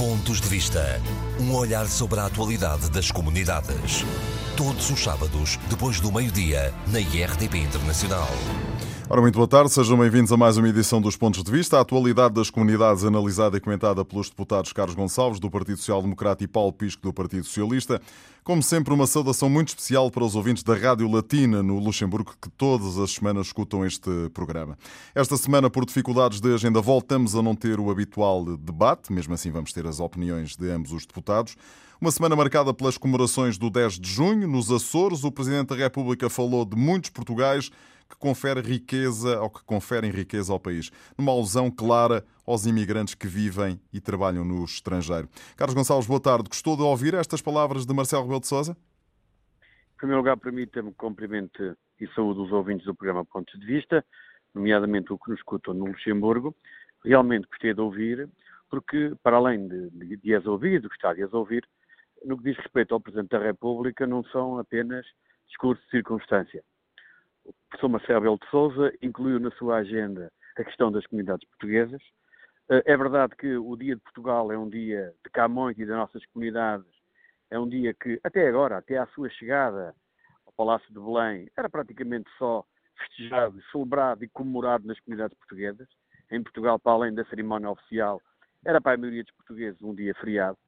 Pontos de Vista. Um olhar sobre a atualidade das comunidades. Todos os sábados, depois do meio-dia, na IRTP Internacional. Ora, muito boa tarde, sejam bem-vindos a mais uma edição dos Pontos de Vista. A atualidade das comunidades analisada e comentada pelos deputados Carlos Gonçalves, do Partido Social Democrata, e Paulo Pisco, do Partido Socialista. Como sempre, uma saudação muito especial para os ouvintes da Rádio Latina no Luxemburgo, que todas as semanas escutam este programa. Esta semana, por dificuldades de agenda, voltamos a não ter o habitual debate, mesmo assim vamos ter as opiniões de ambos os deputados. Uma semana marcada pelas comemorações do 10 de junho, nos Açores. O Presidente da República falou de muitos Portugais que confere riqueza ou que conferem riqueza ao país, numa alusão clara aos imigrantes que vivem e trabalham no estrangeiro. Carlos Gonçalves, boa tarde. Gostou de ouvir estas palavras de Marcelo Rebelo de Sousa? Em primeiro lugar, permita-me cumprimento e saúde os ouvintes do programa Pontos de Vista, nomeadamente o que nos escutam no Luxemburgo. Realmente gostei de ouvir, porque, para além de, de, de as ouvir, de gostar de as ouvir, no que diz respeito ao Presidente da República, não são apenas discursos de circunstância o professor Marcelo Belo de Souza incluiu na sua agenda a questão das comunidades portuguesas. Eh, é verdade que o Dia de Portugal é um dia de Camões e das nossas comunidades. É um dia que, até agora, até à sua chegada ao Palácio de Belém, era praticamente só festejado, celebrado e comemorado nas comunidades portuguesas. Em Portugal, para além da cerimónia oficial, era para a maioria dos portugueses um dia feriado.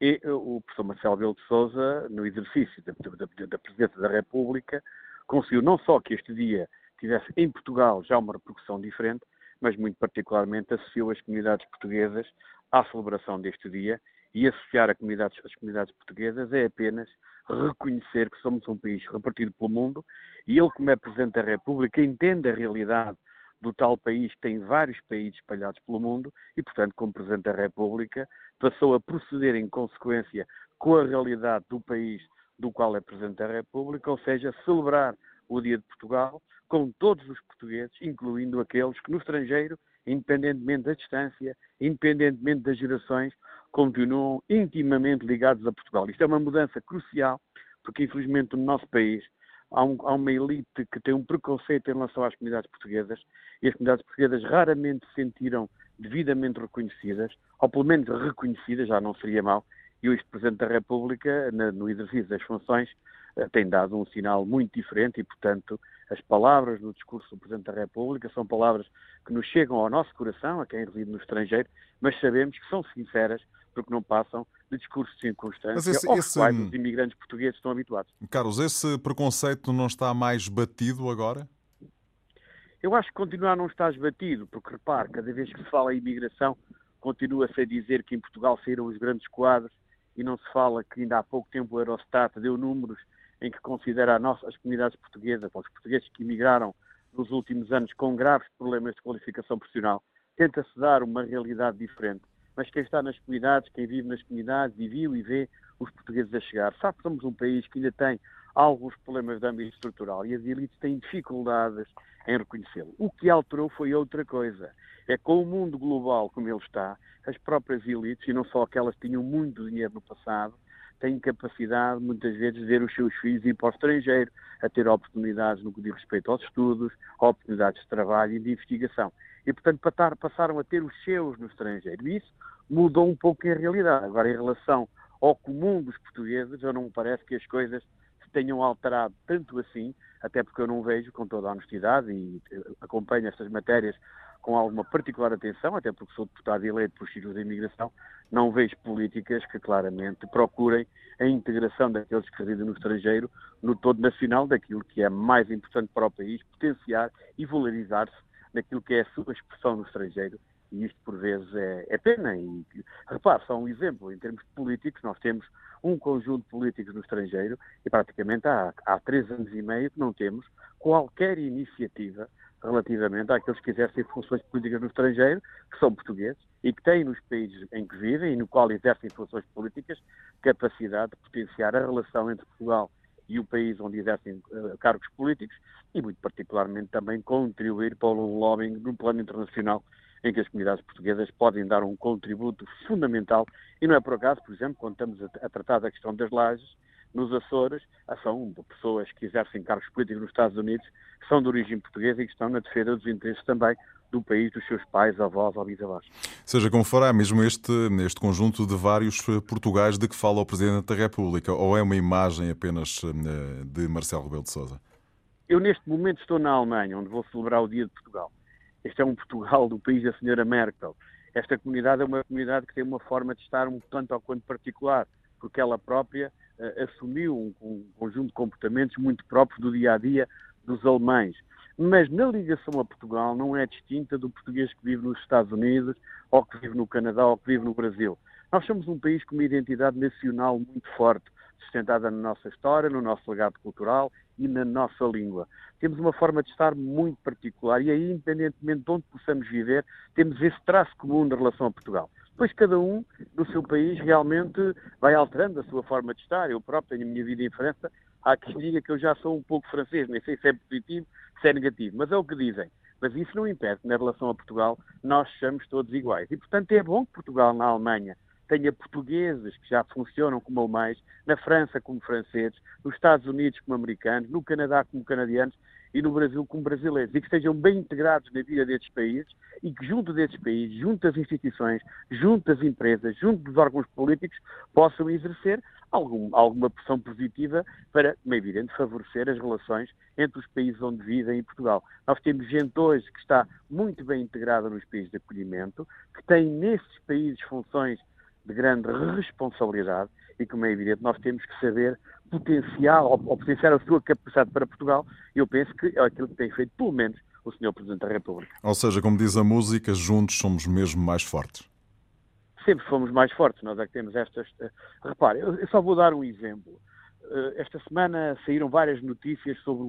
E eh, o professor Marcelo Belo de Souza, no exercício da, da, da Presidência da República, conseguiu não só que este dia tivesse em Portugal já uma repercussão diferente, mas muito particularmente associou as comunidades portuguesas à celebração deste dia e associar a comunidades, as comunidades portuguesas é apenas reconhecer que somos um país repartido pelo mundo e ele, como é Presidente da República, entende a realidade do tal país que tem vários países espalhados pelo mundo e, portanto, como Presidente da República, passou a proceder em consequência com a realidade do país do qual é Presidente da República, ou seja, celebrar o Dia de Portugal com todos os portugueses, incluindo aqueles que no estrangeiro, independentemente da distância, independentemente das gerações, continuam intimamente ligados a Portugal. Isto é uma mudança crucial, porque infelizmente no nosso país há, um, há, uma elite que tem um preconceito em relação às comunidades portuguesas e as comunidades portuguesas raramente se sentiram devidamente reconhecidas, ou pelo menos reconhecidas, já não seria mal, e o ex-presidente da República, no exercício das funções, eh, tem dado um sinal muito diferente e, portanto, as palavras no discurso do Presidente da República são palavras que nos chegam ao nosso coração, a quem reside no estrangeiro, mas sabemos que são sinceras porque não passam de discursos de circunstância esse, aos esse, quais os imigrantes portugueses estão habituados. Carlos, esse preconceito não está mais batido agora? Eu acho que continua a não estar esbatido, porque repare, cada vez que se fala em imigração, continua-se a dizer que em Portugal saíram os grandes quadros e não se fala que ainda há pouco tempo o Eurostat deu números em que considera nossa, as comunidades portuguesas, os portugueses que emigraram nos últimos anos com graves problemas de qualificação profissional, tenta-se dar uma realidade diferente. Mas quem está nas comunidades, quem vive nas comunidades e viu e vê os portugueses a chegar, sabe que somos um país que ainda tem alguns problemas de âmbito estrutural e as elites têm dificuldades em reconhecê-lo. O que alterou foi outra coisa. É com o mundo global como ele está, as próprias elites, e não só aquelas que tinham muito dinheiro no passado, têm capacidade, muitas vezes, de ver os seus filhos ir para o estrangeiro, a ter oportunidades no que diz respeito aos estudos, oportunidades de trabalho e de investigação. E, portanto, passaram a ter os seus no estrangeiro. E isso mudou um pouco a realidade. Agora, em relação ao comum dos portugueses, já não me parece que as coisas se tenham alterado tanto assim, até porque eu não vejo, com toda a honestidade, e acompanho estas matérias com alguma particular atenção, até porque sou deputado eleito por ciclos de imigração, não vejo políticas que claramente procurem a integração daqueles que residem no estrangeiro no todo nacional, daquilo que é mais importante para o país, potenciar e valorizar-se naquilo que é a sua expressão no estrangeiro. E isto, por vezes, é, é pena. E, repare, só um exemplo, em termos políticos, nós temos um conjunto de políticos no estrangeiro e praticamente há, há três anos e meio que não temos qualquer iniciativa relativamente àqueles que exercem funções políticas no estrangeiro, que são portugueses e que têm nos países em que vivem e no qual exercem funções políticas capacidade de potenciar a relação entre Portugal e o país onde exercem uh, cargos políticos e, muito particularmente, também contribuir para um lobbying no plano internacional em que as comunidades portuguesas podem dar um contributo fundamental. E não é por acaso, por exemplo, quando estamos a, a tratar da questão das lajes, nos Açores, são pessoas que exercem cargos políticos nos Estados Unidos, que são de origem portuguesa e que estão na defesa dos interesses também do país, dos seus pais, avós ou bisavós. Seja como for, há mesmo este, este conjunto de vários eh, Portugais de que fala o Presidente da República, ou é uma imagem apenas eh, de Marcelo Rebelo de Sousa? Eu neste momento estou na Alemanha, onde vou celebrar o Dia de Portugal. Este é um Portugal do país da senhora Merkel. Esta comunidade é uma comunidade que tem uma forma de estar um tanto ao quanto particular, porque ela própria assumiu um, um conjunto de comportamentos muito próprios do dia a dia dos alemães mas na ligação a Portugal não é distinta do português que vive nos Estados Unidos, ou que vive no Canadá, ou que vive no Brasil. Nós somos um país com uma identidade nacional muito forte, sustentada na nossa história, no nosso legado cultural e na nossa língua. Temos uma forma de estar muito particular e aí, independentemente de onde possamos viver, temos esse traço comum na relação a Portugal. Depois cada um no seu país realmente vai alterando a sua forma de estar. Eu próprio tenho a minha vida em França. Há que diga que eu já sou um pouco francês, nem sei se é positivo, se é negativo, mas é o que dizem. Mas isso não impede que, na relação a Portugal, nós sejamos todos iguais. E, portanto, é bom que Portugal, na Alemanha, tenha portugueses que já funcionam como alemães, na França como franceses, nos Estados Unidos como americanos, no Canadá como canadianos e no Brasil como brasileiros, e que estejam bem integrados na vida destes países e que junto destes países, junto das instituições, junto das empresas, junto dos órgãos políticos, possam exercer algum, alguma pressão positiva para, como é evidente, favorecer as relações entre os países onde vivem e Portugal. Nós temos gente hoje que está muito bem integrada nos países de acolhimento, que tem nesses países funções de grande responsabilidade e, como é evidente, nós temos que saber potenciar ou, ou potenciar a sua capacidade para Portugal. Eu penso que é aquilo que tem feito, pelo menos, o Sr. Presidente da República. Ou seja, como diz a música, juntos somos mesmo mais fortes. Sempre fomos mais fortes, nós é que temos estas. Eh, repare, eu só vou dar um exemplo. Eh, esta semana saíram várias notícias sobre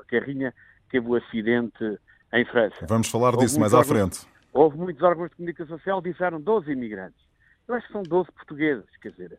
a carrinha que teve o acidente em França. Vamos falar houve disso mais à frente. Houve muitos órgãos de comunicação social que disseram 12 imigrantes. Eu acho que são 12 portugueses, quer dizer,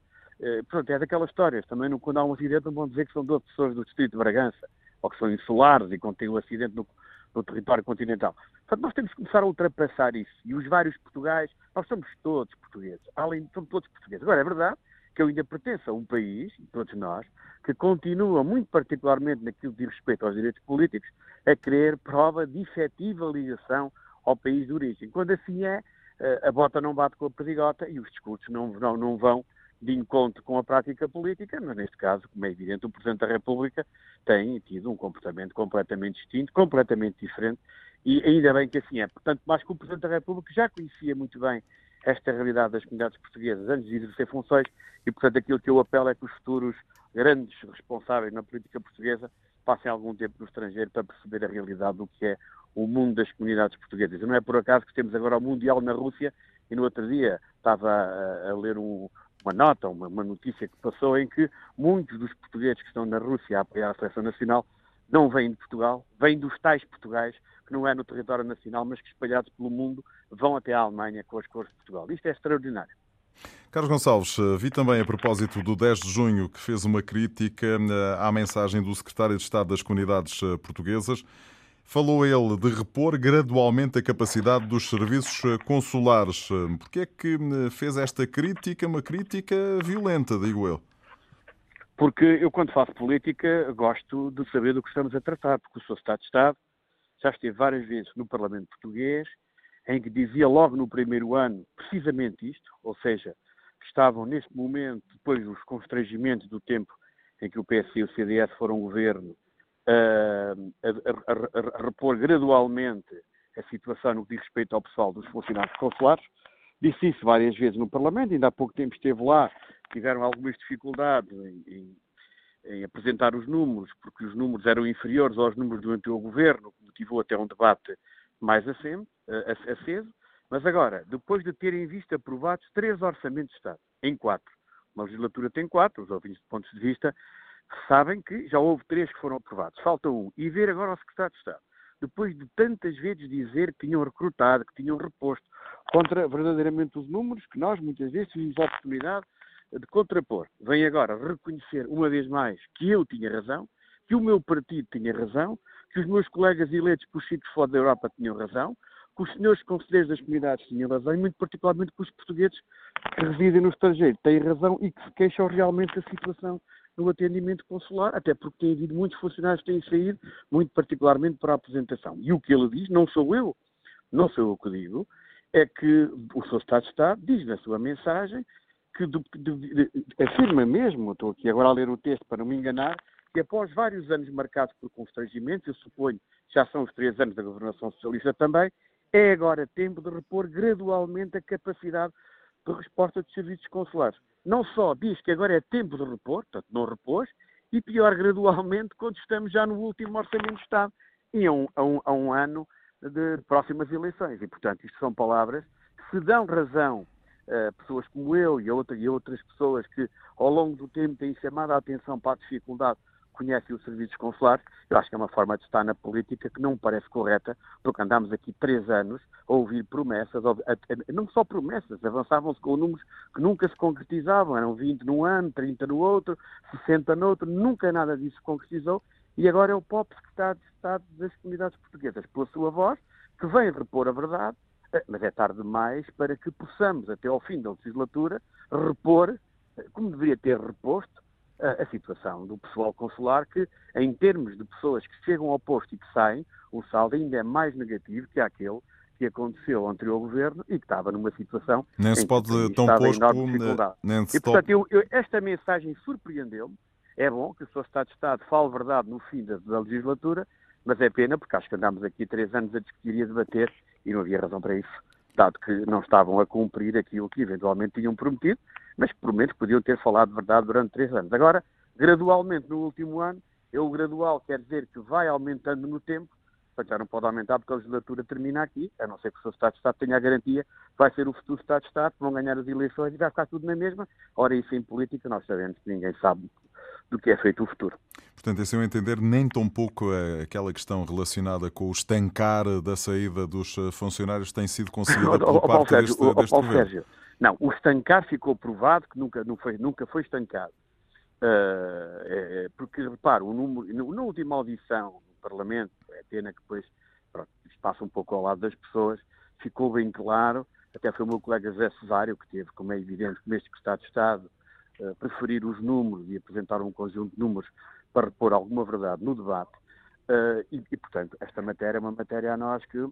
pronto, é daquelas histórias. Também quando há um acidente não vão dizer que são 12 pessoas do distrito de Bragança, ou que são insulares e quando tem um acidente no, no território continental. Portanto, nós temos que começar a ultrapassar isso. E os vários Portugais, nós somos todos portugueses. Além, somos todos portugueses. Agora, é verdade que eu ainda pertenço a um país, todos nós, que continua, muito particularmente naquilo que diz respeito aos direitos políticos, a querer prova de efetiva ligação ao país de origem. Quando assim é, eh, a bota não bate com a perdigota e os discursos não, não, não vão de encontro com a prática política, mas neste caso, como é evidente, o Presidente da República tem tido um comportamento completamente distinto, completamente diferente, e ainda bem que assim é. Portanto, mais que o Presidente da República já conhecia muito bem esta realidade das comunidades portuguesas antes de exercer funções, e portanto aquilo que eu apelo é que os futuros grandes responsáveis na política portuguesa passem algum tempo no estrangeiro para perceber a realidade do que é o mundo das comunidades portuguesas. Não é por acaso que temos agora o Mundial na Rússia e no outro dia estava a, a ler um, uma nota, uma, uma, notícia que passou em que muitos dos portugueses que estão na Rússia a apoiar a seleção nacional não vêm de Portugal, vêm dos tais Portugais, que não é no território nacional, mas que espalhados pelo mundo vão até à Alemanha com as cores de Portugal. Isto é extraordinário. Carlos Gonçalves, eh, vi também a propósito do 10 de junho que fez uma crítica eh, à mensagem do secretário de Estado das Comunidades eh, Portuguesas. Falou ele de repor gradualmente a capacidade dos serviços consulares. Por que é que fez esta crítica, uma crítica violenta, digo eu? Porque eu, quando faço política, gosto de saber do que estamos a tratar, porque o Sr. Estado de Estado já esteve várias vezes no Parlamento Português, em que dizia logo no primeiro ano precisamente isto, ou seja, que estavam neste momento, depois dos constrangimentos do tempo em que o PS e o CDS foram governo, a, a, a, repor gradualmente a situação no que diz respeito ao pessoal dos funcionários consulares. Disse isso várias vezes no Parlamento, ainda há pouco tempo esteve lá, tiveram algumas dificuldades em, em, em apresentar os números, porque os números eram inferiores aos números do anterior governo, que motivou até um debate mais aceso, mas agora, depois de terem visto aprovados três orçamentos de Estado, em quatro, uma legislatura tem quatro, os ouvintes de pontos de vista sabem que já houve três que foram aprovados, falta um, e ver agora o secretário de Estado, depois de tantas vezes dizer que tinham recrutado, que tinham reposto, contra verdadeiramente os números, que nós muitas vezes tivemos a oportunidade de contrapor. Vem agora reconhecer uma vez mais que eu tinha razão, que o meu partido tinha razão, que os meus colegas eleitos por sítios fora da Europa tinham razão, que os senhores conselheiros das comunidades tinham razão e muito particularmente que os portugueses que residem no estrangeiro têm razão e que se queixam realmente da situação no atendimento consular, até porque tem havido muitos funcionários que têm saído, muito particularmente para a apresentação. E o que ele diz, não sou eu, não sou eu que digo, é que o Sr. Estado de Estado diz na sua mensagem que de, de, de, afirma mesmo, estou aqui agora a ler o texto para não me enganar, que após vários anos marcados por constrangimentos, eu suponho já são os três anos da governação socialista também, é agora tempo de repor gradualmente a capacidade de resposta dos serviços consulares. Não só diz que agora é tempo de repor, portanto não repôs, e pior, gradualmente, quando estamos já no último Orçamento de Estado e a um, a um, a um ano de próximas eleições. E, portanto, isto são palavras que se dão razão a pessoas como eu e, outra, e outras pessoas que, ao longo do tempo, têm chamado a atenção para a dificuldade conhecem os serviços consulares, eu acho que é uma forma de estar na política que não me parece correta, porque andámos aqui três anos a ouvir promessas, não só promessas, avançavam-se com números que nunca se concretizavam, eram 20 num ano, 30 no outro, 60 no outro, nunca nada disso se concretizou, e agora é o próprio secretário de Estado das comunidades portuguesas, pela sua voz, que vem repor a verdade, eh, mas é tarde demais para que possamos, até ao fim da legislatura, repor, eh, como deveria ter reposto, situação do pessoal consular, que, em termos de pessoas que chegam ao posto e que saem, o saldo ainda é mais negativo que aquele que aconteceu ao anterior governo e que estava numa situação. Nem se pode tão posto. Eh, nem se e, portanto, eu, eu, esta mensagem surpreendeu-me. É bom que o Sr. Estado de Estado fale verdade no fim da, da, legislatura, mas é pena porque acho que andámos aqui três anos a discutir e a debater e não havia razão para isso, dado que não estavam a cumprir aquilo que eventualmente tinham prometido mas que pelo menos podiam ter falado de verdade durante três anos. Agora, gradualmente, no último ano, eu o gradual quer dizer que vai aumentando no tempo, portanto já não pode aumentar porque a legislatura termina aqui, a não ser que o seu Estado de Estado tenha a garantia que vai ser o futuro Estado de Estado, vão ganhar as eleições e vai ficar tudo na mesma. Ora, isso em política nós sabemos que ninguém sabe do que é feito o futuro. Portanto, esse é eu entender, nem tão pouco é aquela questão relacionada com o estancar da saída dos eh, funcionários tem sido conseguida por parte Sérgio, deste, deste governo. Sérgio, não, o estancar ficou provado que nunca, não foi, nunca foi estancado. Uh, é, porque, repare, o número, na última audição no Parlamento, é pena que depois passa um pouco ao lado das pessoas, ficou bem claro, até foi o meu colega José Cesário, que teve, como é evidente, como este Secretário de Estado, uh, preferir os números e apresentar um conjunto de números para repor alguma verdade no debate. Uh, e, e, portanto, esta matéria é uma matéria a nós que,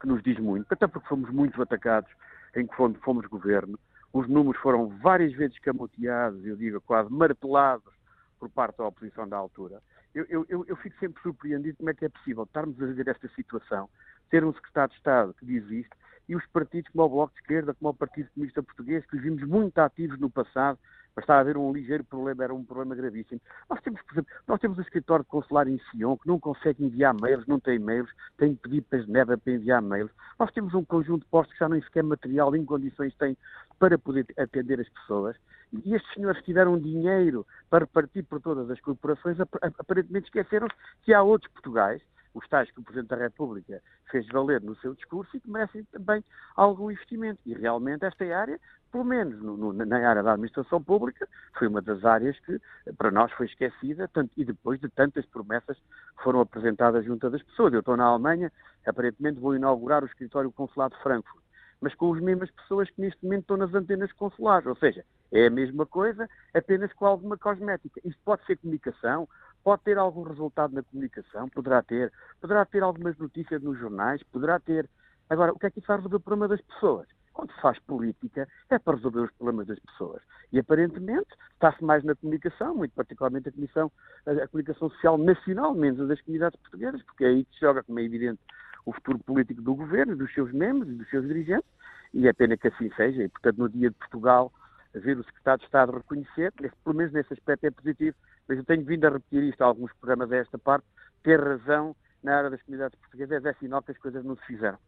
que nos diz muito, até porque fomos muito atacados em que fomos governo, os números foram várias vezes camoteados, eu digo quase martelados por parte da oposição da altura. Eu, eu, eu, fico sempre surpreendido como é que é possível estarmos a ver esta situação, ter um secretário de Estado que diz isto, e os partidos como o Bloco de Esquerda, como o Partido Comunista Português, que vimos muito ativos no passado, Bastava haver um ligeiro problema, era um problema gravíssimo. Nós temos, por exemplo, nós temos um escritório de consular em Sion que não consegue enviar mails, não tem mails, tem que pedir para Genebra para enviar mails. Nós temos um conjunto de postos que já nem sequer material em condições têm para poder atender as pessoas. E estes senhores tiveram dinheiro para partir por todas as corporações, aparentemente esqueceram que há outros Portugais os tais que o Presidente da República fez valer no seu discurso e que merecem também algum investimento. E realmente esta área, pelo menos no, no, na área da administração pública, foi uma das áreas que para nós foi esquecida tanto, e depois de tantas promessas que foram apresentadas junto das pessoas. Eu estou na Alemanha, aparentemente vou inaugurar o escritório consulado de Frankfurt mas com as mesmas pessoas que neste momento estão nas antenas consulares. Ou seja, é a mesma coisa, apenas com alguma cosmética. Isto pode ser comunicação, Pode ter algum resultado na comunicação, poderá ter. Poderá ter algumas notícias nos jornais, poderá ter. Agora, o que é que isso vai resolver o problema das pessoas? Quando se faz política, é para resolver os problemas das pessoas. E aparentemente está-se mais na comunicação, muito particularmente a, comissão, a, comunicação social nacional, menos das comunidades portuguesas, porque é aí que se joga, como é evidente, o futuro político do governo, dos seus membros e dos seus dirigentes, e é pena que assim seja. E, portanto, no dia de Portugal, ver o secretário de Estado reconhecer, pelo menos nesse aspecto é positivo, mas eu tenho vindo a repetir isto a alguns programas desta parte, ter razão na área das comunidades portuguesas é sinal que as coisas não se fizeram.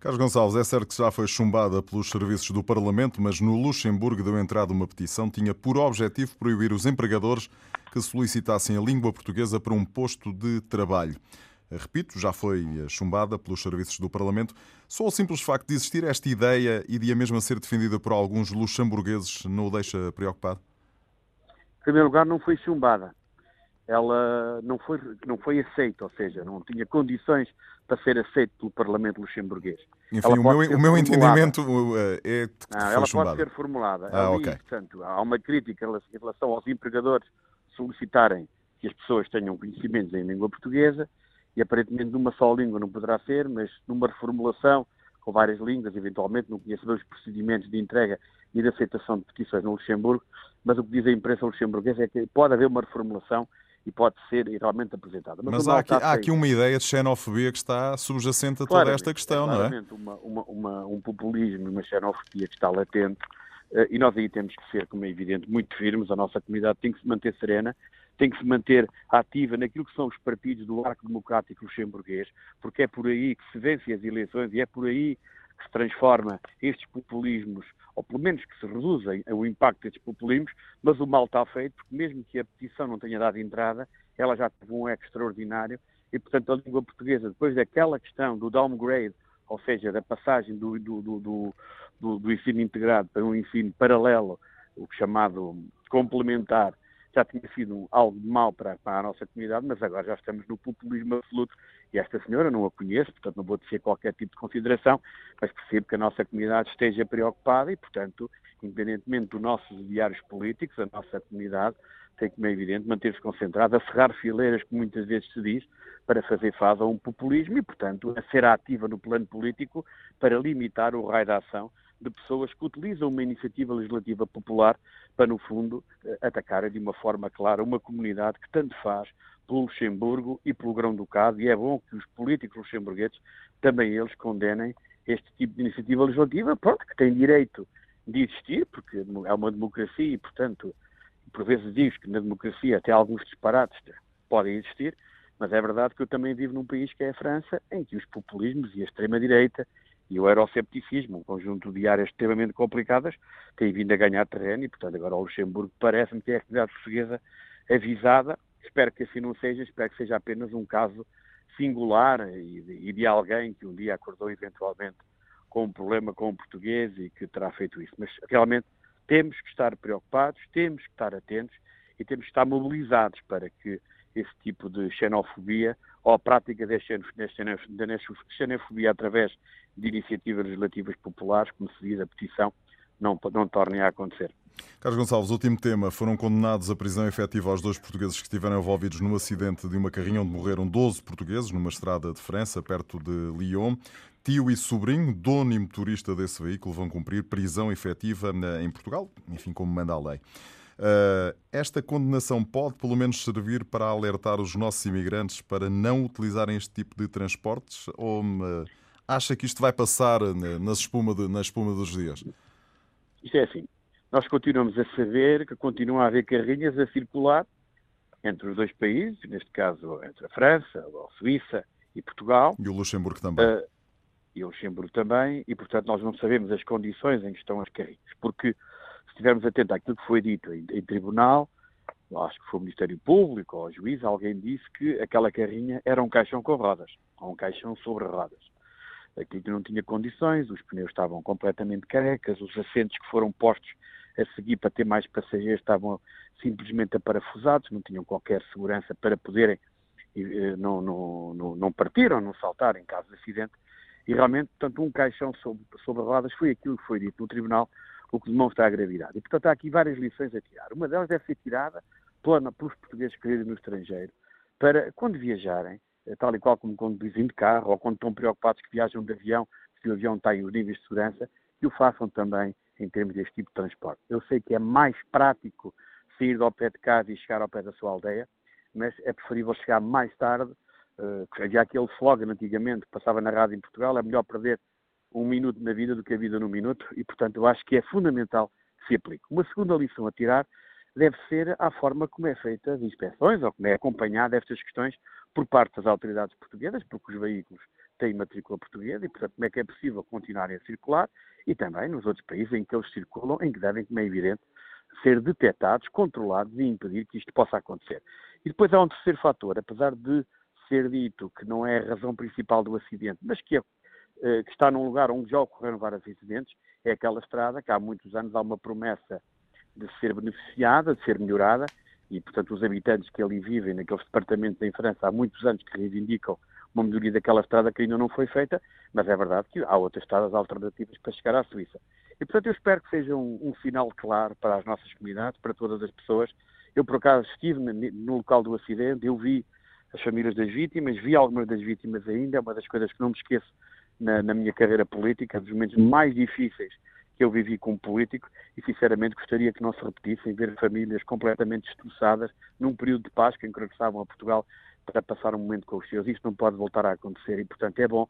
Carlos Gonçalves, é certo que já foi chumbada pelos serviços do Parlamento, mas no Luxemburgo deu entrada uma petição tinha por objetivo proibir os empregadores que solicitassem a língua portuguesa para um posto de trabalho. Repito, já foi chumbada pelos serviços do Parlamento. Só o simples facto de existir esta ideia e de a mesma ser defendida por alguns luxemburgueses não o deixa preocupado? Em primeiro lugar, não foi chumbada. Ela não foi, não foi aceita, ou seja, não tinha condições para ser aceita pelo Parlamento luxemburguês. Enfim, o meu, o meu entendimento uh, é que não, Ela chumbada. pode ser formulada. Ah, Ali, okay. portanto, há uma crítica em relação aos empregadores solicitarem que as pessoas tenham conhecimentos em língua portuguesa e e aparentemente numa só língua não poderá ser, mas numa reformulação com várias línguas, eventualmente, não conheço bem os procedimentos de entrega e de aceitação de petições no Luxemburgo, mas o que diz a imprensa luxemburguesa é que pode haver uma reformulação e pode ser realmente apresentada. Mas, mas há, aqui, há aqui, uma ideia de xenofobia que está subjacente a toda esta questão, não é? Uma, uma, uma, um populismo, uma xenofobia que está latente uh, e nós aí temos que ser, como é evidente, muito firmes. A nossa comunidade tem que se manter serena, tem que se manter ativa naquilo que são os partidos do arco democrático luxemburguês, porque é por aí que se vencem as eleições e é por aí que se transforma estes populismos, ou pelo menos que se reduzem o impacto destes populismos, mas o mal está feito, porque mesmo que a petição não tenha dado entrada, ela já teve um eco extraordinário e, portanto, a língua portuguesa, depois daquela questão do downgrade, ou seja, da passagem do, do, do, do, do ensino integrado para um ensino paralelo, o chamado complementar, já tinha sido algo de mal para, para, a nossa comunidade, mas agora já estamos no populismo absoluto. E esta senhora não a conheço, portanto não vou dizer qualquer tipo de consideração, mas percebo que a nossa comunidade esteja preocupada e, portanto, independentemente dos nossos diários políticos, a nossa comunidade tem, como é evidente, manter-se concentrada, a cerrar fileiras, como muitas vezes se diz, para fazer face a um populismo e, portanto, a ser ativa no plano político para limitar o raio da ação de pessoas que utilizam uma iniciativa legislativa popular para, no fundo, eh, atacarem de uma forma clara uma comunidade que tanto faz pelo Luxemburgo e pelo Grão-Ducado, e é bom que os políticos luxemburgueses também eles condenem este tipo de iniciativa legislativa, pronto, que tem direito de existir, porque é uma democracia e, portanto, por vezes digo que na democracia até alguns disparates podem existir, mas é verdade que eu também vivo num país que é a França, em que os populismos e a extrema-direita e o eurocepticismo, um conjunto de áreas extremamente complicadas, tem vindo a ganhar terreno e, portanto, agora o Luxemburgo parece-me que é a comunidade portuguesa avisada. Espero que assim não seja, espero que seja apenas um caso singular e de, e de alguém que um dia acordou eventualmente com um problema com o português e que terá feito isso. Mas realmente temos que estar preocupados, temos que estar atentos e temos que estar mobilizados para que esse tipo de xenofobia ou a prática da xenofobia através de iniciativas legislativas populares, como se diz a petição, não, não tornem a acontecer. Carlos Gonçalves, último tema. Foram condenados à prisão efetiva aos dois portugueses que estiveram envolvidos no acidente de uma carrinha onde morreram 12 portugueses numa estrada de França, perto de Lyon. Tio e sobrinho, dono e motorista desse veículo, vão cumprir prisão efetiva em Portugal, enfim, como manda a lei. Uh, esta condenação pode, pelo menos, servir para alertar os nossos imigrantes para não utilizarem este tipo de transportes? Ou uh, acha que isto vai passar na espuma, de, na espuma dos dias? Isto é assim. Nós continuamos a saber que continua a haver carrinhas a circular entre os dois países, neste caso entre a França, a Suíça e Portugal. E o Luxemburgo também. Uh, e o Luxemburgo também, e portanto nós não sabemos as condições em que estão as carrinhas, porque estivermos atentos àquilo que foi dito em, em tribunal, acho que foi o Ministério Público ou o juiz, alguém disse que aquela carrinha era um caixão com rodas, ou um caixão sobre rodas. Aquilo não tinha condições, os pneus estavam completamente carecas, os assentos que foram postos a seguir para ter mais passageiros estavam simplesmente aparafusados, não tinham qualquer segurança para poderem eh, não, não, não, não partir ou não saltar em caso de acidente. E realmente, portanto, um caixão sobre, sobre rodas foi aquilo que foi dito no tribunal, o que demonstra a gravidade. E, portanto, há aqui várias lições a tirar. Uma delas deve ser tirada plana pelos portugueses que vivem no estrangeiro, para, quando viajarem, eh, tal e qual como quando dizem de carro, ou quando estão preocupados que viajam de avião, se o avião tem os níveis de segurança, que o façam também em termos deste tipo de transporte. Eu sei que é mais prático sair do pé de casa e chegar ao pé da sua aldeia, mas é preferível chegar mais tarde. Uh, havia aquele slogan antigamente que passava na rádio em Portugal, é melhor perder um minuto na vida do que a vida num minuto e, portanto, eu acho que é fundamental que se aplique. Uma segunda lição a tirar deve ser a forma como é feita as inspeções ou como é acompanhada estas questões por parte das autoridades portuguesas, porque os veículos têm matrícula portuguesa e, portanto, como é que é possível continuarem a circular e também nos outros países em que eles circulam, em que devem, como é evidente, ser detectados, controlados e impedir que isto possa acontecer. E depois há um terceiro fator, apesar de ser dito que não é a razão principal do acidente, mas que é que está num lugar onde já ocorreram vários incidentes, é aquela estrada que há muitos anos há uma promessa de ser beneficiada, de ser melhorada, e, portanto, os habitantes que ali vivem, naqueles departamentos em França, há muitos anos que reivindicam uma melhoria daquela estrada que ainda não foi feita, mas é verdade que há outras estradas alternativas para chegar à Suíça. E, portanto, eu espero que seja um, um sinal claro para as nossas comunidades, para todas as pessoas. Eu, por acaso, estive no local do acidente, eu vi as famílias das vítimas, vi algumas das vítimas ainda, é uma das coisas que não me esqueço na, na minha carreira política, dos momentos mais difíceis que eu vivi como político e, sinceramente, gostaria que não se repetissem ver famílias completamente destroçadas num período de paz que regressavam a Portugal para passar um momento com os seus. Isto não pode voltar a acontecer e, portanto, é bom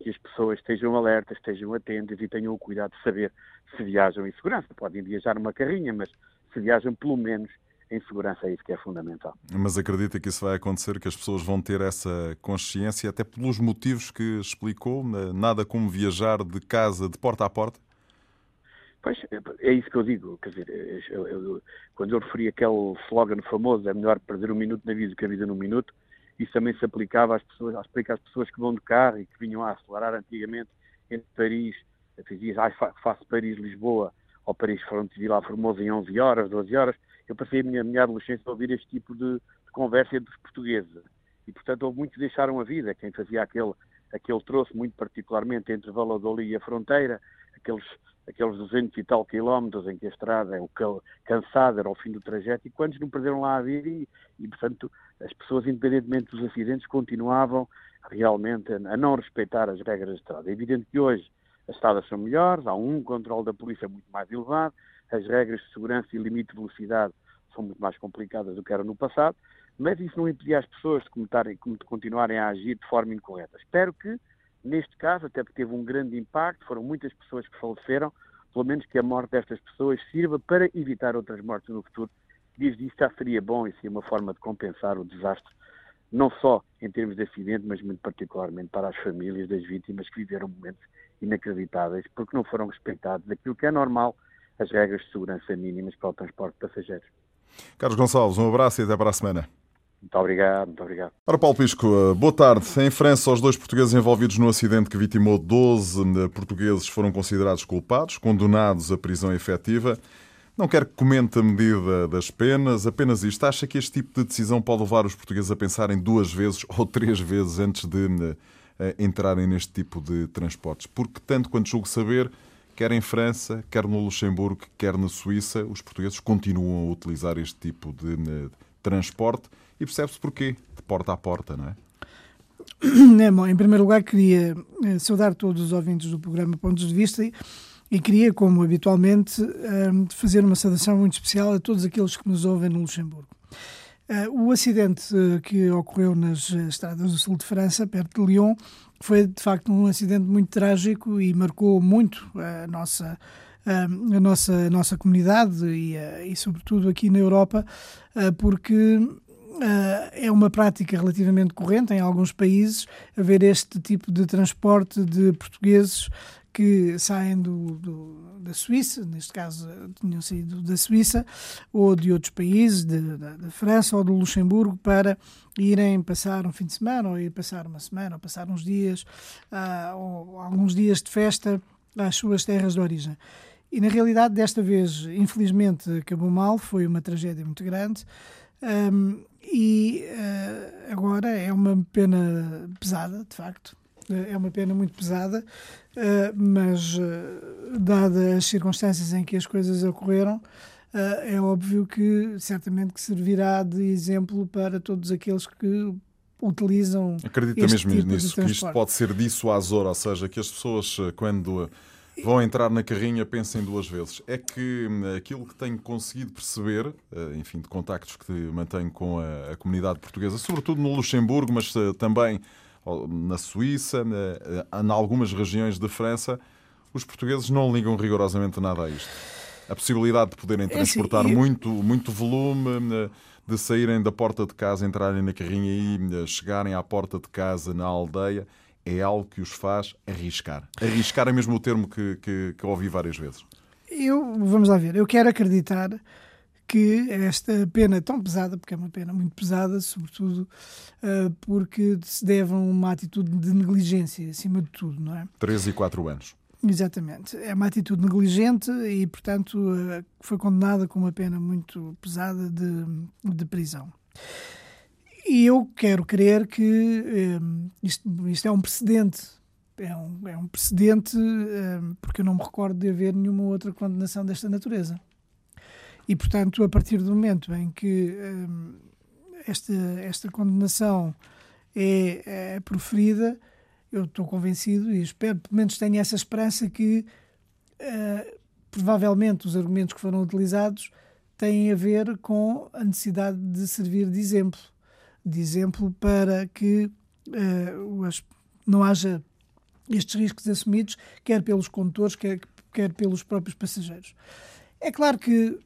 que as pessoas estejam alertas, estejam atentas e tenham o cuidado de saber se viajam em segurança. Podem viajar numa carrinha, mas se viajam pelo menos em segurança é isso que é fundamental. Mas acredita que isso vai acontecer, que as pessoas vão ter essa consciência, até pelos motivos que explicou, nada como viajar de casa, de porta a porta? Pois, é isso que eu digo. Quer dizer, eu, eu, quando eu referi aquele slogan famoso, é melhor perder um minuto na vida do que a vida num minuto, isso também se aplicava às pessoas, às pessoas que vão de carro e que vinham a acelerar antigamente entre Paris, dizias, ah, faço Paris-Lisboa ou Paris-Fronte-Vila Formosa em 11 horas, 12 horas, eu passei a minha, minha adolescência a ouvir este tipo de, de conversa entre portugueses. E, portanto, houve muitos que deixaram a vida. Quem fazia aquele, aquele troço, muito particularmente entre Valladolid e a fronteira, aqueles, aqueles 200 e tal quilómetros em que a estrada é o cansada, era o fim do trajeto, e quantos não perderam lá a vida e, e, portanto, as pessoas, independentemente dos acidentes, continuavam realmente a não respeitar as regras de estrada. É evidente que hoje as estradas são melhores, há um controle da polícia muito mais elevado, as regras de segurança e limite de velocidade são muito mais complicadas do que eram no passado, mas isso não impedia as pessoas de, continuarem a agir de forma incorreta. Espero que, neste caso, até porque teve um grande impacto, foram muitas pessoas que faleceram, pelo menos que a morte destas pessoas sirva para evitar outras mortes no futuro. Diz disso já seria bom e seria uma forma de compensar o desastre, não só em termos de acidente, mas muito particularmente para as famílias das vítimas que viveram momentos inacreditáveis porque não foram respeitados aquilo que é normal as regras de segurança mínimas para o transporte de passageiros. Carlos Gonçalves, um abraço e até para a semana. Muito obrigado, muito obrigado. Ora, Paulo Pisco, eh, boa tarde. Em França, os dois portugueses envolvidos no acidente que vitimou 12 eh, portugueses foram considerados culpados, condenados à prisão efetiva. Não quero que comente a medida das penas, apenas isto. Acha que este tipo de decisão pode levar os portugueses a pensarem duas vezes ou três vezes antes de uh, entrarem neste tipo de transportes? Porque, tanto quanto julgo saber, quer em França, quer no Luxemburgo, quer na Suíça, os portugueses continuam a utilizar este tipo de, de transporte e percebe-se porquê, de porta a porta, não é? é bom, em primeiro lugar, queria eh, saudar todos os ouvintes do programa Pontos de Vista e, e queria, como habitualmente, eh, fazer uma saudação muito especial a todos aqueles que nos ouvem no Luxemburgo. Eh, o acidente que ocorreu nas estradas do sul de França, perto de Lyon, foi de facto um acidente muito trágico e marcou muito a nossa a nossa a nossa comunidade e, e sobretudo aqui na Europa porque é uma prática relativamente corrente em alguns países haver este tipo de transporte de portugueses que saem do, do, da Suíça, neste caso tinham saído da Suíça, ou de outros países, da França ou do Luxemburgo, para irem passar um fim de semana, ou ir passar uma semana, ou passar uns dias, uh, ou alguns dias de festa às suas terras de origem. E na realidade, desta vez, infelizmente, acabou mal, foi uma tragédia muito grande. Um, e uh, agora é uma pena pesada, de facto, é uma pena muito pesada, eh, mas eh, dadas as circunstâncias em que as coisas ocorreram, é óbvio que certamente que servirá de exemplo para todos aqueles que utilizam. Acredita mesmo tipo nisso, que isto pode ser dissuasor, ou seja, que as pessoas, quando vão entrar na carrinha, pensem duas vezes. É que hum, aquilo que tenho conseguido perceber, enfim, de contactos que mantenho com a comunidade portuguesa, sobretudo no Luxemburgo, mas também na Suíça, em algumas regiões de França, os portugueses não ligam rigorosamente nada a isto. A possibilidade de poderem transportar é assim, muito, muito volume, de saírem da porta de casa, entrarem na carrinha e chegarem à porta de casa na aldeia, é algo que os faz arriscar. Arriscar é mesmo o termo que, que, que ouvi várias vezes. Eu, vamos lá ver, eu quero acreditar que esta pena tão pesada, porque é uma pena muito pesada, sobretudo uh, porque se deve a uma atitude de negligência, acima de tudo, não é? 13 e 4 anos. Exatamente. É uma atitude negligente e, portanto, uh, foi condenada com uma pena muito pesada de, de prisão. E eu quero crer que um, eh, isto, isto é um precedente é um, é um precedente, um, porque eu não me recordo de haver nenhuma outra condenação desta natureza. E, portanto, a partir do momento em que hum, esta, esta condenação é, é proferida, eu estou convencido e espero, pelo menos tenho essa esperança que uh, provavelmente os argumentos que foram utilizados têm a ver com a necessidade de servir de exemplo. De exemplo para que uh, não haja estes riscos assumidos, quer pelos condutores, quer, quer pelos próprios passageiros. É claro que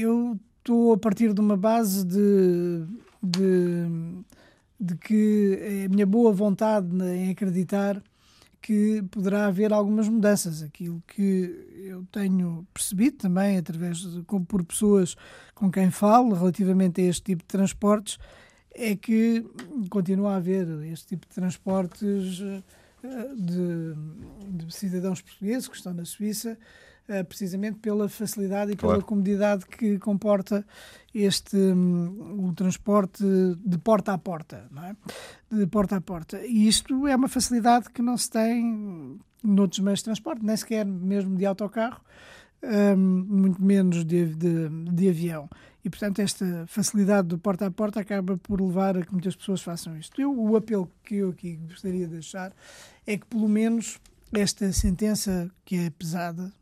eu estou a partir de uma base de, de, de que é a minha boa vontade em acreditar que poderá haver algumas mudanças. Aquilo que eu tenho percebido também, através de, por pessoas com quem falo, relativamente a este tipo de transportes, é que continua a haver este tipo de transportes eh, de, de cidadãos portugueses que estão na Suíça precisamente pela facilidade e pela claro. comodidade que comporta este um, o transporte de porta a porta, não é? De porta a porta. E isto é uma facilidade que não se tem noutros meios de transporte, nem sequer mesmo de autocarro, um, muito menos de, de, de, avião. E, portanto, esta facilidade do porta a porta acaba por levar a que muitas pessoas façam isto. Eu, o apelo que eu aqui gostaria de deixar é que, pelo menos, esta sentença, que é pesada,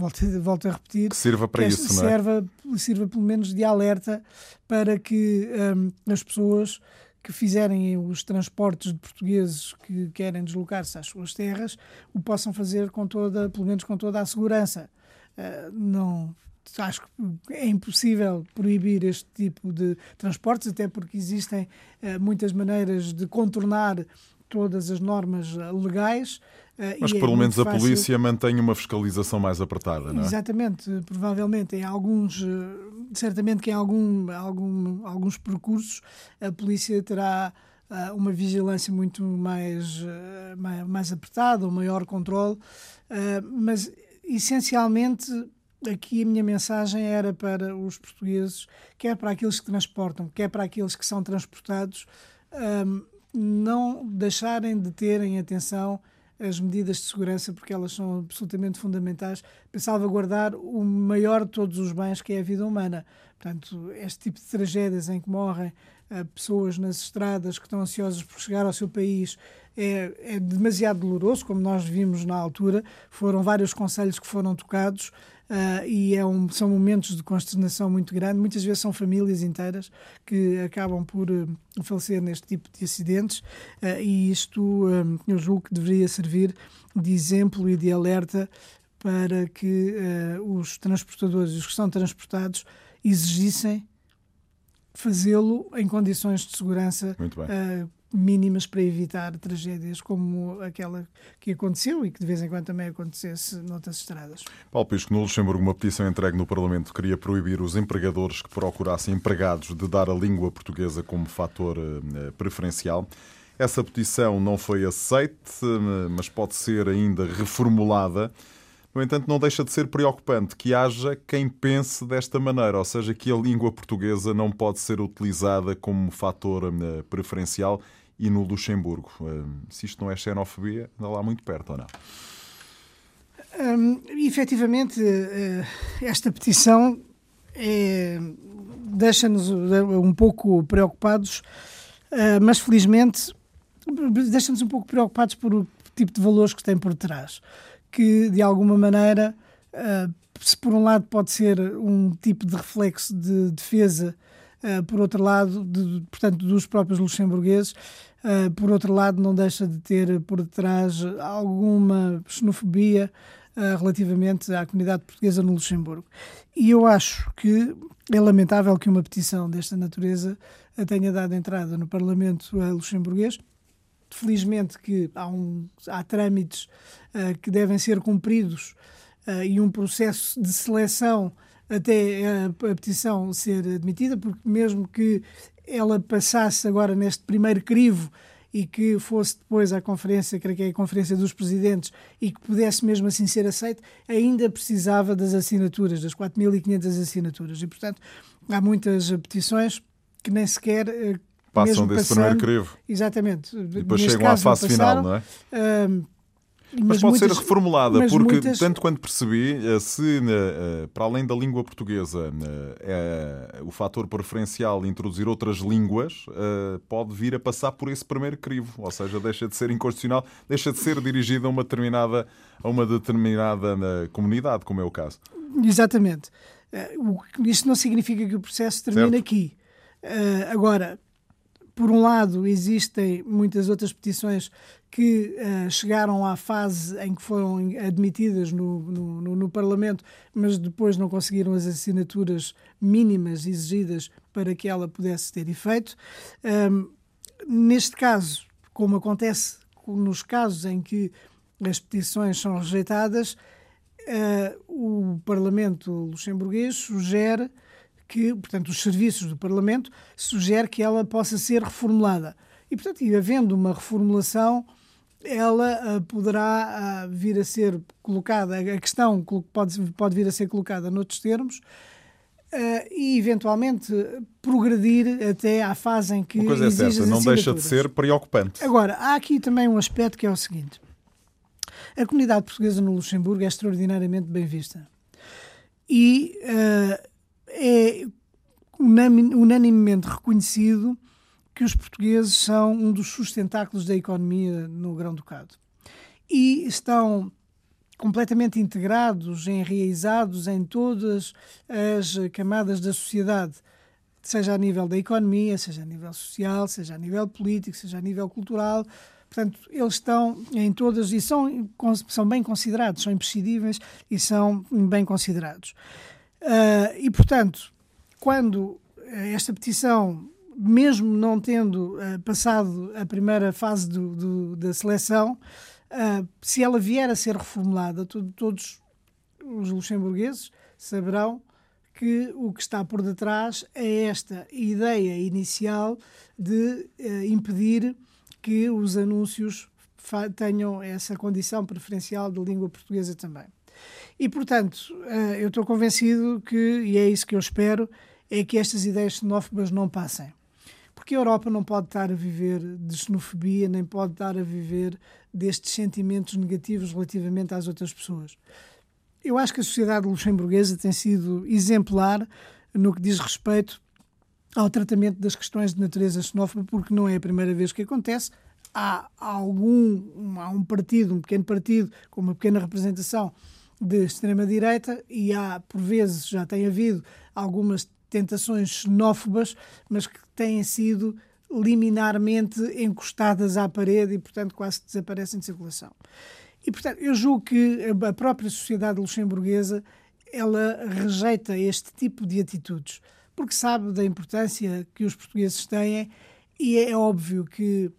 volto, volto a repetir, que sirva para que isso, não é? Sirva pelo menos de alerta para que um, as pessoas que fizerem os transportes de portugueses que querem deslocar-se às suas terras o possam fazer com toda, pelo menos com toda a segurança. Uh, não acho que é impossível proibir este tipo de transportes, até porque existem uh, muitas maneiras de contornar todas as normas legais. Mas pelo é menos a fácil... polícia mantém uma fiscalização mais apertada, não é? Exatamente, provavelmente em alguns, eh, certamente que em algum, algum, alguns percursos a polícia terá uh, uma vigilância muito mais, mais, apertada, um maior controle, mas essencialmente aqui a minha mensagem era para os portugueses, quer para aqueles que transportam, quer para aqueles que são transportados, não deixarem de terem atenção as medidas de segurança, porque elas são absolutamente fundamentais para salvaguardar o maior de todos os bens, que é a vida humana. Portanto, este tipo de tragédias em que morrem uh, pessoas nas estradas que estão ansiosas por chegar ao seu país é, é demasiado doloroso, como nós vimos na altura. Foram vários conselhos que foram tocados. Uh, e é um, são momentos de consternação muito grande. Muitas vezes são famílias inteiras que acabam por uh, falecer neste tipo de acidentes, uh, e isto eu julgo que deveria servir de exemplo e de alerta para que os transportadores, os que são transportados, exigissem fazê-lo em condições de segurança mínimas para evitar tragédias como aquela que aconteceu e que de vez em quando também acontecesse noutras estradas. Paulo Pisco, no Luxemburgo, uma petição entregue no Parlamento queria proibir os empregadores que procurassem empregados de dar a língua portuguesa como fator eh, preferencial. Essa petição não foi aceite, eh, mas pode ser ainda reformulada. No entanto, não deixa de ser preocupante que haja quem pense desta maneira, ou seja, que a língua portuguesa não pode ser utilizada como fator eh, preferencial e no Luxemburgo. Se isto não é xenofobia, anda lá muito perto ou não? Um, efetivamente, eh, esta petição é, deixa-nos um pouco preocupados, eh, mas felizmente deixa-nos um pouco preocupados por o tipo de valores que tem por trás, que de alguma maneira, eh, se por um lado pode ser um tipo de reflexo de defesa, por outro lado, de, portanto, dos próprios luxemburgueses, Uh, por outro lado, não deixa de ter por detrás alguma xenofobia uh, relativamente à comunidade portuguesa no Luxemburgo. E eu acho que é lamentável que uma petição desta natureza tenha dado entrada no Parlamento uh, luxemburguês. Felizmente que há, um, há trâmites que devem ser cumpridos e um processo de seleção até a, a petição ser admitida, porque mesmo que ela passasse agora neste primeiro crivo e que fosse depois à conferência, creio que é a conferência dos presidentes, e que pudesse mesmo assim ser aceito, ainda precisava das assinaturas, das 4.500 assinaturas. E, portanto, há muitas petições que nem sequer eh, passam desse passando, primeiro crivo. Exatamente. E depois chegam à fase final, não é? Mas, mas pode muitas, ser reformulada, porque, muitas... tanto quanto percebi, eh, se eh, para além da língua portuguesa é, o fator preferencial introduzir outras línguas, pode vir a passar por esse primeiro crivo, ou seja, deixa de ser inconstitucional, deixa de ser dirigida a uma determinada, a uma determinada comunidade, como é o caso. Exatamente. Isto não significa que o processo termine certo. aqui. Agora, por um lado, existem muitas outras petições que uh, chegaram à fase em que foram admitidas no, no, no, no, Parlamento, mas depois não conseguiram as assinaturas mínimas exigidas para que ela pudesse ter efeito. Um, neste caso, como acontece nos casos em que as petições são rejeitadas, uh, o Parlamento luxemburguês sugere que, portanto, os serviços do Parlamento sugere que ela possa ser reformulada. E, portanto, e havendo uma reformulação, ela uh, poderá uh, vir a ser colocada, a questão pode, pode vir a ser colocada noutros termos, uh, e eventualmente progredir até à fase em que. Uma coisa é certa, não deixa de ser preocupante. Agora, há aqui também um aspecto que é o seguinte: a comunidade portuguesa no Luxemburgo é extraordinariamente bem vista. E é unanimemente reconhecido que os portugueses são um dos sustentáculos da economia no Grão-Ducado. E estão completamente integrados, enraizados em todas as camadas da sociedade, seja a nível da economia, seja a nível social, seja a nível político, seja a nível cultural. Portanto, eles estão em todas e são, são bem considerados, são imprescindíveis e são bem considerados. Uh, e, portanto, quando esta petição mesmo não tendo uh, passado a primeira fase do, do, da seleção, uh, se ela vier a ser reformulada, todos os luxemburgueses saberão que o que está por detrás é esta ideia inicial de uh, impedir que os anúncios tenham essa condição preferencial de língua portuguesa também. E, portanto, eu estou convencido que, e é isso que eu espero, é que estas ideias xenófobas não passem. Porque a Europa não pode estar a viver de xenofobia, nem pode estar a viver destes sentimentos negativos relativamente às outras pessoas. Eu acho que a sociedade luxemburguesa tem sido exemplar no que diz respeito ao tratamento das questões de natureza xenófoba, porque não é a primeira vez que acontece. Há algum há um partido, um pequeno partido, com uma pequena representação de extrema-direita, e há, por vezes, já tem havido algumas tentações xenófobas, mas que têm sido liminarmente encostadas à parede e, portanto, quase desaparecem de circulação. E, portanto, eu julgo que a própria sociedade luxemburguesa ela rejeita este tipo de atitudes, porque sabe da importância que os portugueses têm e é óbvio que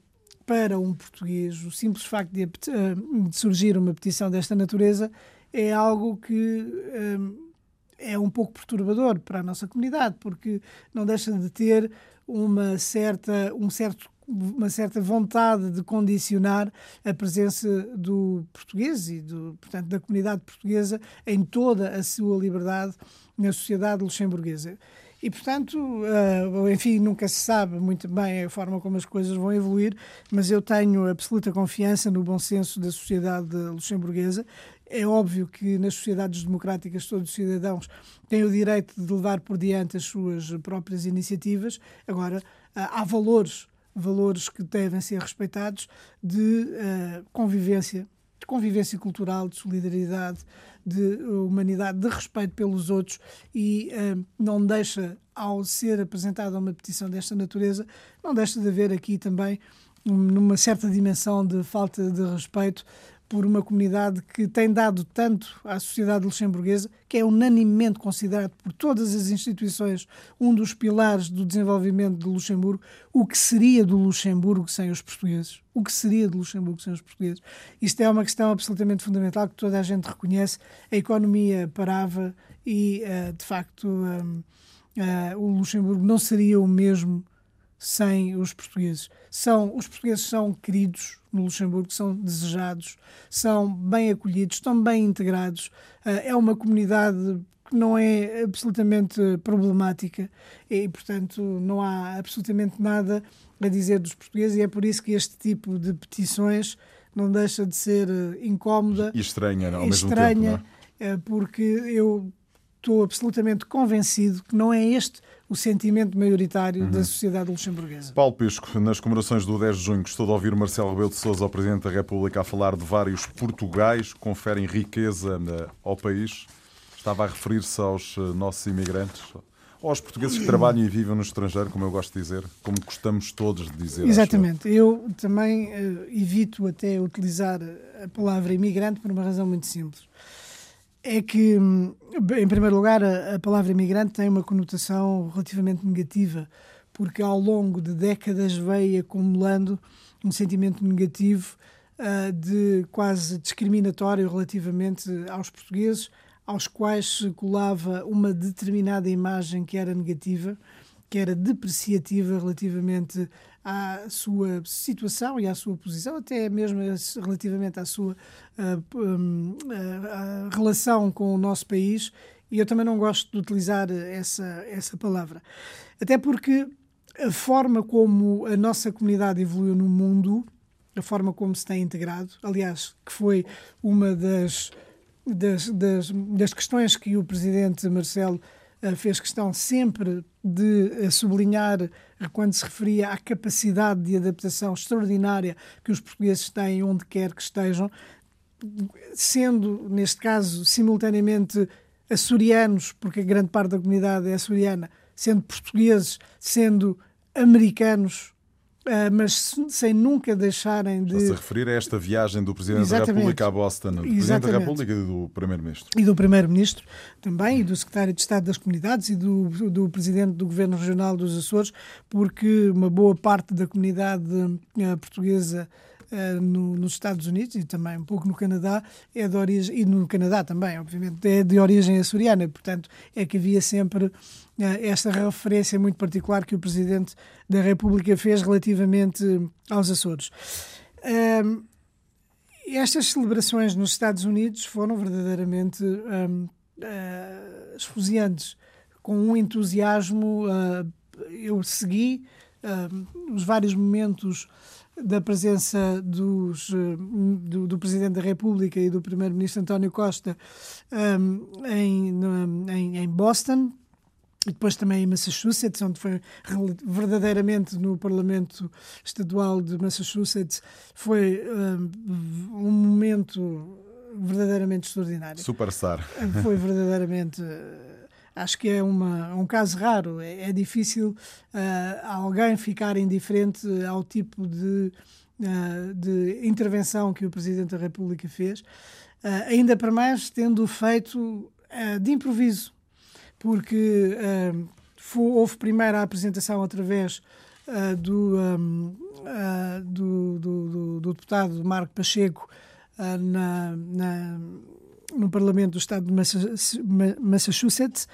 para um português o simples facto de, de surgir uma petição desta natureza é algo que hum, é um pouco perturbador para a nossa comunidade, porque não deixa de ter uma certa, um certo, uma certa vontade de condicionar a presença do português e do, portanto, da comunidade portuguesa em toda a sua liberdade na sociedade luxemburguesa. E, portanto, uh, enfim, nunca se sabe muito bem a forma como as coisas vão evoluir, mas eu tenho absoluta confiança no bom senso da sociedade luxemburguesa é óbvio que nas sociedades democráticas todos os cidadãos têm o direito de levar por diante as suas próprias iniciativas. Agora, ah, há valores, valores que devem ser respeitados de uh, convivência, de convivência cultural, de solidariedade, de humanidade, de respeito pelos outros e uh, não deixa, ao ser apresentada uma petição desta natureza, não deixa de haver aqui também numa certa dimensão de falta de respeito por uma comunidade que tem dado tanto à sociedade luxemburguesa, que é unanimemente considerado por todas as instituições um dos pilares do desenvolvimento de Luxemburgo, o que seria do Luxemburgo sem os portugueses? O que seria do Luxemburgo sem os portugueses? Isto é uma questão absolutamente fundamental que toda a gente reconhece. A economia parava e, eh, de facto, eh, eh, o Luxemburgo não seria o mesmo sem os portugueses. São, os portugueses são queridos no Luxemburgo, são desejados, são bem acolhidos, estão bem integrados. Uh, é uma comunidade que não é absolutamente problemática e, portanto, não há absolutamente nada a dizer dos portugueses e é por isso que este tipo de petições não deixa de ser incómoda e estranha ao estranha, mesmo tempo. É? Porque eu estou absolutamente convencido que não é este o sentimento maioritário uhum. da sociedade luxemburguesa. Paulo Pisco, nas comemorações do 10 de junho, estou a ouvir Marcelo Rebelo de Sousa, o Presidente da República, a falar de vários Portugais que conferem riqueza ao país. Estava a referir-se aos eh, nossos imigrantes, ou aos portugueses que trabalham e vivem no estrangeiro, como eu gosto de dizer, como gostamos todos de dizer. Exatamente. Eu também uh, evito até utilizar a palavra imigrante por uma razão muito simples é que, em primeiro lugar, a, a palavra imigrante tem uma conotação relativamente negativa, porque ao longo de décadas veio acumulando um sentimento negativo uh, de quase discriminatório relativamente aos portugueses, aos quais se colava uma determinada imagem que era negativa, que era depreciativa relativamente à sua situação e à sua posição, até mesmo relativamente à sua uh, um, uh, relação com o nosso país. E eu também não gosto de utilizar essa, essa palavra. Até porque a forma como a nossa comunidade evoluiu no mundo, a forma como se tem integrado, aliás, que foi uma das, das, das, das questões que o presidente Marcelo fez questão sempre de sublinhar quando se referia à capacidade de adaptação extraordinária que os portugueses têm onde quer que estejam, sendo, neste caso, simultaneamente açorianos, porque a grande parte da comunidade é açoriana, sendo portugueses, sendo americanos, mas sem nunca deixarem de. Está-se a referir a esta viagem do Presidente Exatamente. da República a Boston, do Presidente da República e do Primeiro-Ministro. E do Primeiro-Ministro também, e do Secretário de Estado das Comunidades e do, do Presidente do Governo Regional dos Açores, porque uma boa parte da comunidade uh, portuguesa Uh, no, nos Estados Unidos e também um pouco no Canadá é de origem e no Canadá também obviamente é de origem açoriana portanto é que havia sempre eh, esta referência muito particular que o Presidente da República fez relativamente aos Açores. estas celebrações nos Estados Unidos foram verdadeiramente um, uh, eh, esfuziantes, com um entusiasmo. Uh, eu segui uh, os vários momentos da presença dos, do, do, Presidente da República e do Primeiro-Ministro António Costa um, em, em, em Boston, e depois também em Massachusetts, onde foi verdadeiramente no Parlamento Estadual de Massachusetts, foi um, um momento verdadeiramente extraordinário. Superstar. Foi verdadeiramente. Acho que é uma, um caso raro. É, é difícil uh, alguém ficar indiferente ao tipo de, uh, de intervenção que o Presidente da República fez, uh, ainda para mais tendo feito de improviso porque uh, foi, houve primeiro a apresentação através uh, do, um, uh, do, do, do, do, deputado Marco Pacheco na, na, no Parlamento do Estado de Massachusetts,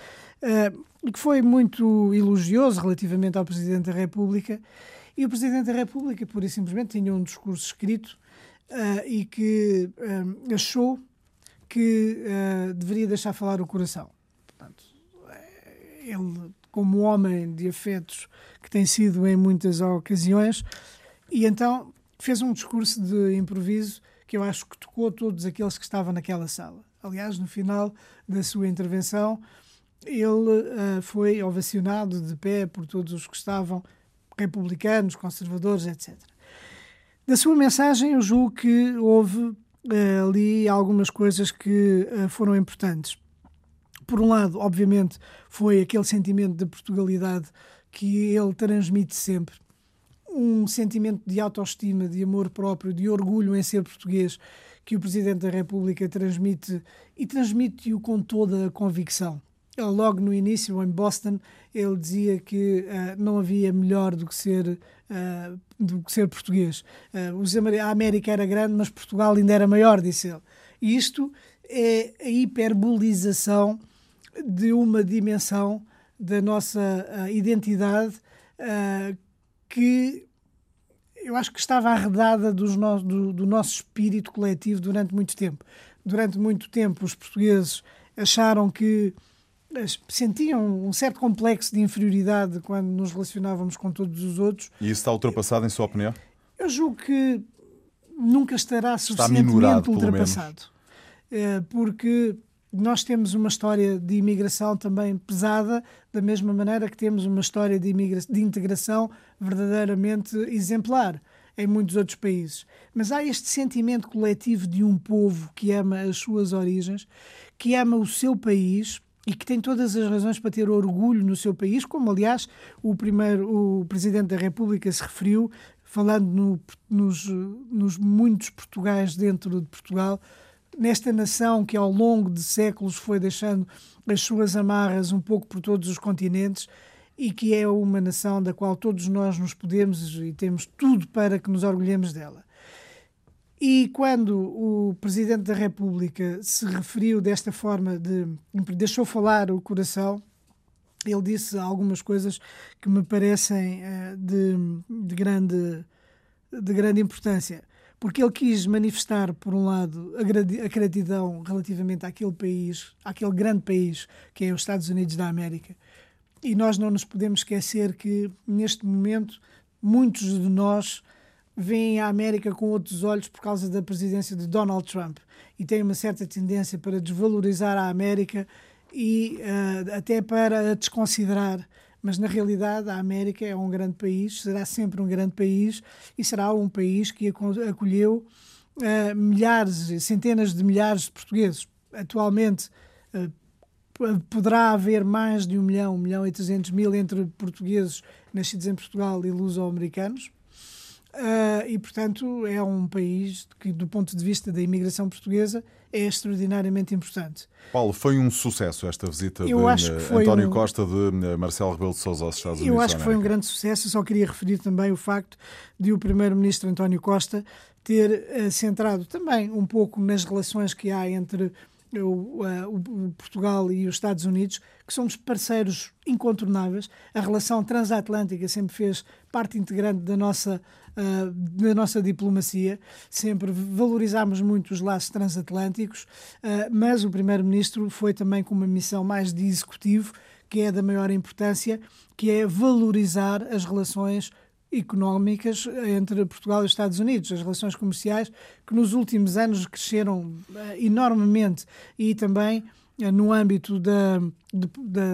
e que foi muito elogioso relativamente ao Presidente da República. E o Presidente da República, pura e simplesmente, tinha um discurso escrito e que achou que deveria deixar falar o coração ele, como homem de afetos que tem sido em muitas ocasiões, e então fez um discurso de improviso que eu acho que tocou todos aqueles que estavam naquela sala. Aliás, no final da sua intervenção, ele uh, foi ovacionado de pé por todos os que estavam, republicanos, conservadores, etc. Da sua mensagem, eu julgo que houve uh, ali algumas coisas que uh, foram importantes por um lado, obviamente, foi aquele sentimento de Portugalidade que ele transmite sempre. Um sentimento de autoestima, de amor próprio, de orgulho em ser português, que o Presidente da República transmite e transmite-o com toda a convicção. Logo no início, em Boston, ele dizia que uh, não havia melhor do que ser, uh, do que ser português. Uh, a América era grande, mas Portugal ainda era maior, disse ele. E isto é a hiperbolização de uma dimensão da nossa uh, identidade uh, que eu acho que estava arredada no, do, do, nosso espírito coletivo durante muito tempo. Durante muito tempo, os portugueses acharam que sentiam um certo complexo de inferioridade quando nos relacionávamos com todos os outros. E isso está ultrapassado, em sua opinião? Eu julgo que nunca estará suficientemente ultrapassado. Uh, porque nós temos uma história de imigração também pesada, da mesma maneira que temos uma história de, de integração verdadeiramente exemplar em muitos outros países. Mas há este sentimento coletivo de um povo que ama as suas origens, que ama o seu país e que tem todas as razões para ter orgulho no seu país, como aliás o primeiro o presidente da República se referiu, falando no, nos, nos muitos Portugais dentro de Portugal, nesta nação que ao longo de séculos foi deixando as suas amarras um pouco por todos os continentes e que é uma nação da qual todos nós nos podemos e temos tudo para que nos orgulhemos dela. E quando o Presidente da República se referiu desta forma, de, deixou falar o coração, ele disse algumas coisas que me parecem uh, de, de, grande, de grande importância porque ele quis manifestar, por um lado, a gratidão relativamente àquele país, àquele grande país que é os Estados Unidos da América. E nós não nos podemos esquecer que, neste momento, muitos de nós veem a América com outros olhos por causa da presidência de Donald Trump e têm uma certa tendência para desvalorizar a América e uh, até para a desconsiderar mas na realidade a América é um grande país, será sempre um grande país e será um país que acolheu uh, milhares, centenas de milhares de portugueses. Atualmente uh, poderá haver mais de um milhão, um milhão e trezentos mil entre portugueses nascidos em Portugal e luso-americanos. Uh, e, portanto, é um país que, do ponto de vista da imigração portuguesa, é extraordinariamente importante. Paulo, foi um sucesso esta visita Eu de António um... Costa de eh, Marcelo Rebelo de Sousa aos Estados Unidos? Eu acho que foi um grande sucesso. só queria referir também o facto de o primeiro-ministro António Costa ter uh, centrado também um pouco nas relações que há entre o, uh, o, Portugal e os Estados Unidos, que somos parceiros incontornáveis. A relação transatlântica sempre fez parte integrante da nossa uh, da nossa diplomacia. Sempre valorizámos muito os laços transatlânticos, uh, mas o Primeiro-Ministro foi também com uma missão mais de executivo, que é da maior importância, que é valorizar as relações económicas entre Portugal e os Estados Unidos, as relações comerciais que nos últimos anos cresceram uh, enormemente e também eh, no âmbito da,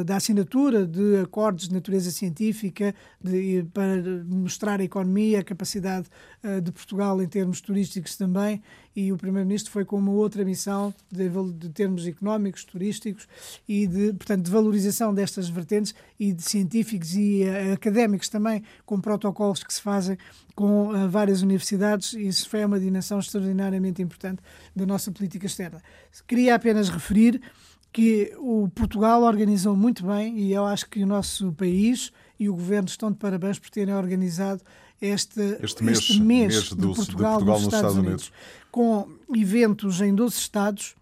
da, assinatura de acordos de natureza científica de, para mostrar a economia, a capacidade uh, de Portugal em termos turísticos também, e o Primeiro-Ministro foi com uma outra missão de, de, termos económicos, turísticos e de, portanto, de valorização destas vertentes e de científicos e uh, académicos também, com protocolos que se fazem com uh, várias universidades, e isso foi uma dimensão extraordinariamente importante da nossa política externa. Queria apenas referir que o Portugal organizou muito bem e eu acho que o nosso país e o governo estão de parabéns por terem organizado este, este mês, este mês, mês do, de, Portugal, de Portugal nos, Estados, Unidos, Unidos, com eventos em 12 estados,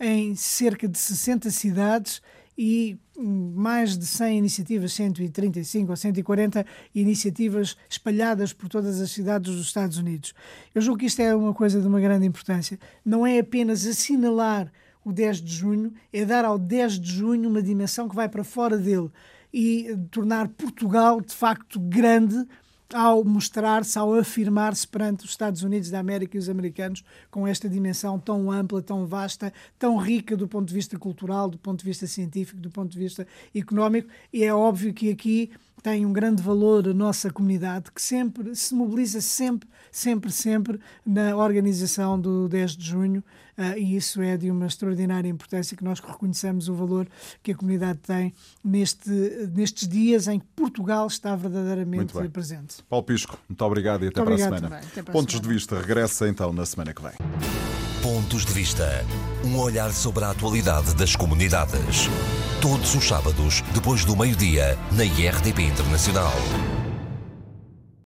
em cerca de 60 cidades e mais de 100 iniciativas, 135 ou 140 iniciativas espalhadas por todas as cidades dos Estados Unidos. Eu julgo que isto é uma coisa de uma grande importância. Não é apenas assinalar o 10 de junho, é dar ao 10 de junho uma dimensão que vai para fora dele e tornar Portugal de facto grande ao mostrar-se, ao afirmar-se perante os Estados Unidos da América e os americanos com esta dimensão tão ampla, tão vasta, tão rica do ponto de vista cultural, do ponto de vista científico, do ponto de vista económico. E é óbvio que aqui tem um grande valor a nossa comunidade, que sempre se mobiliza sempre, sempre, sempre na organização do 10 de junho, e isso é de uma extraordinária importância que nós reconhecemos o valor que a comunidade tem neste, nestes dias em que Portugal está verdadeiramente presente. Paulo Pisco, muito obrigado e até muito para a semana. Para Pontos semana. de Vista regressa então na semana que vem. Pontos de Vista. Um olhar sobre a atualidade das comunidades. Todos os sábados, depois do meio-dia, na IRTP Internacional.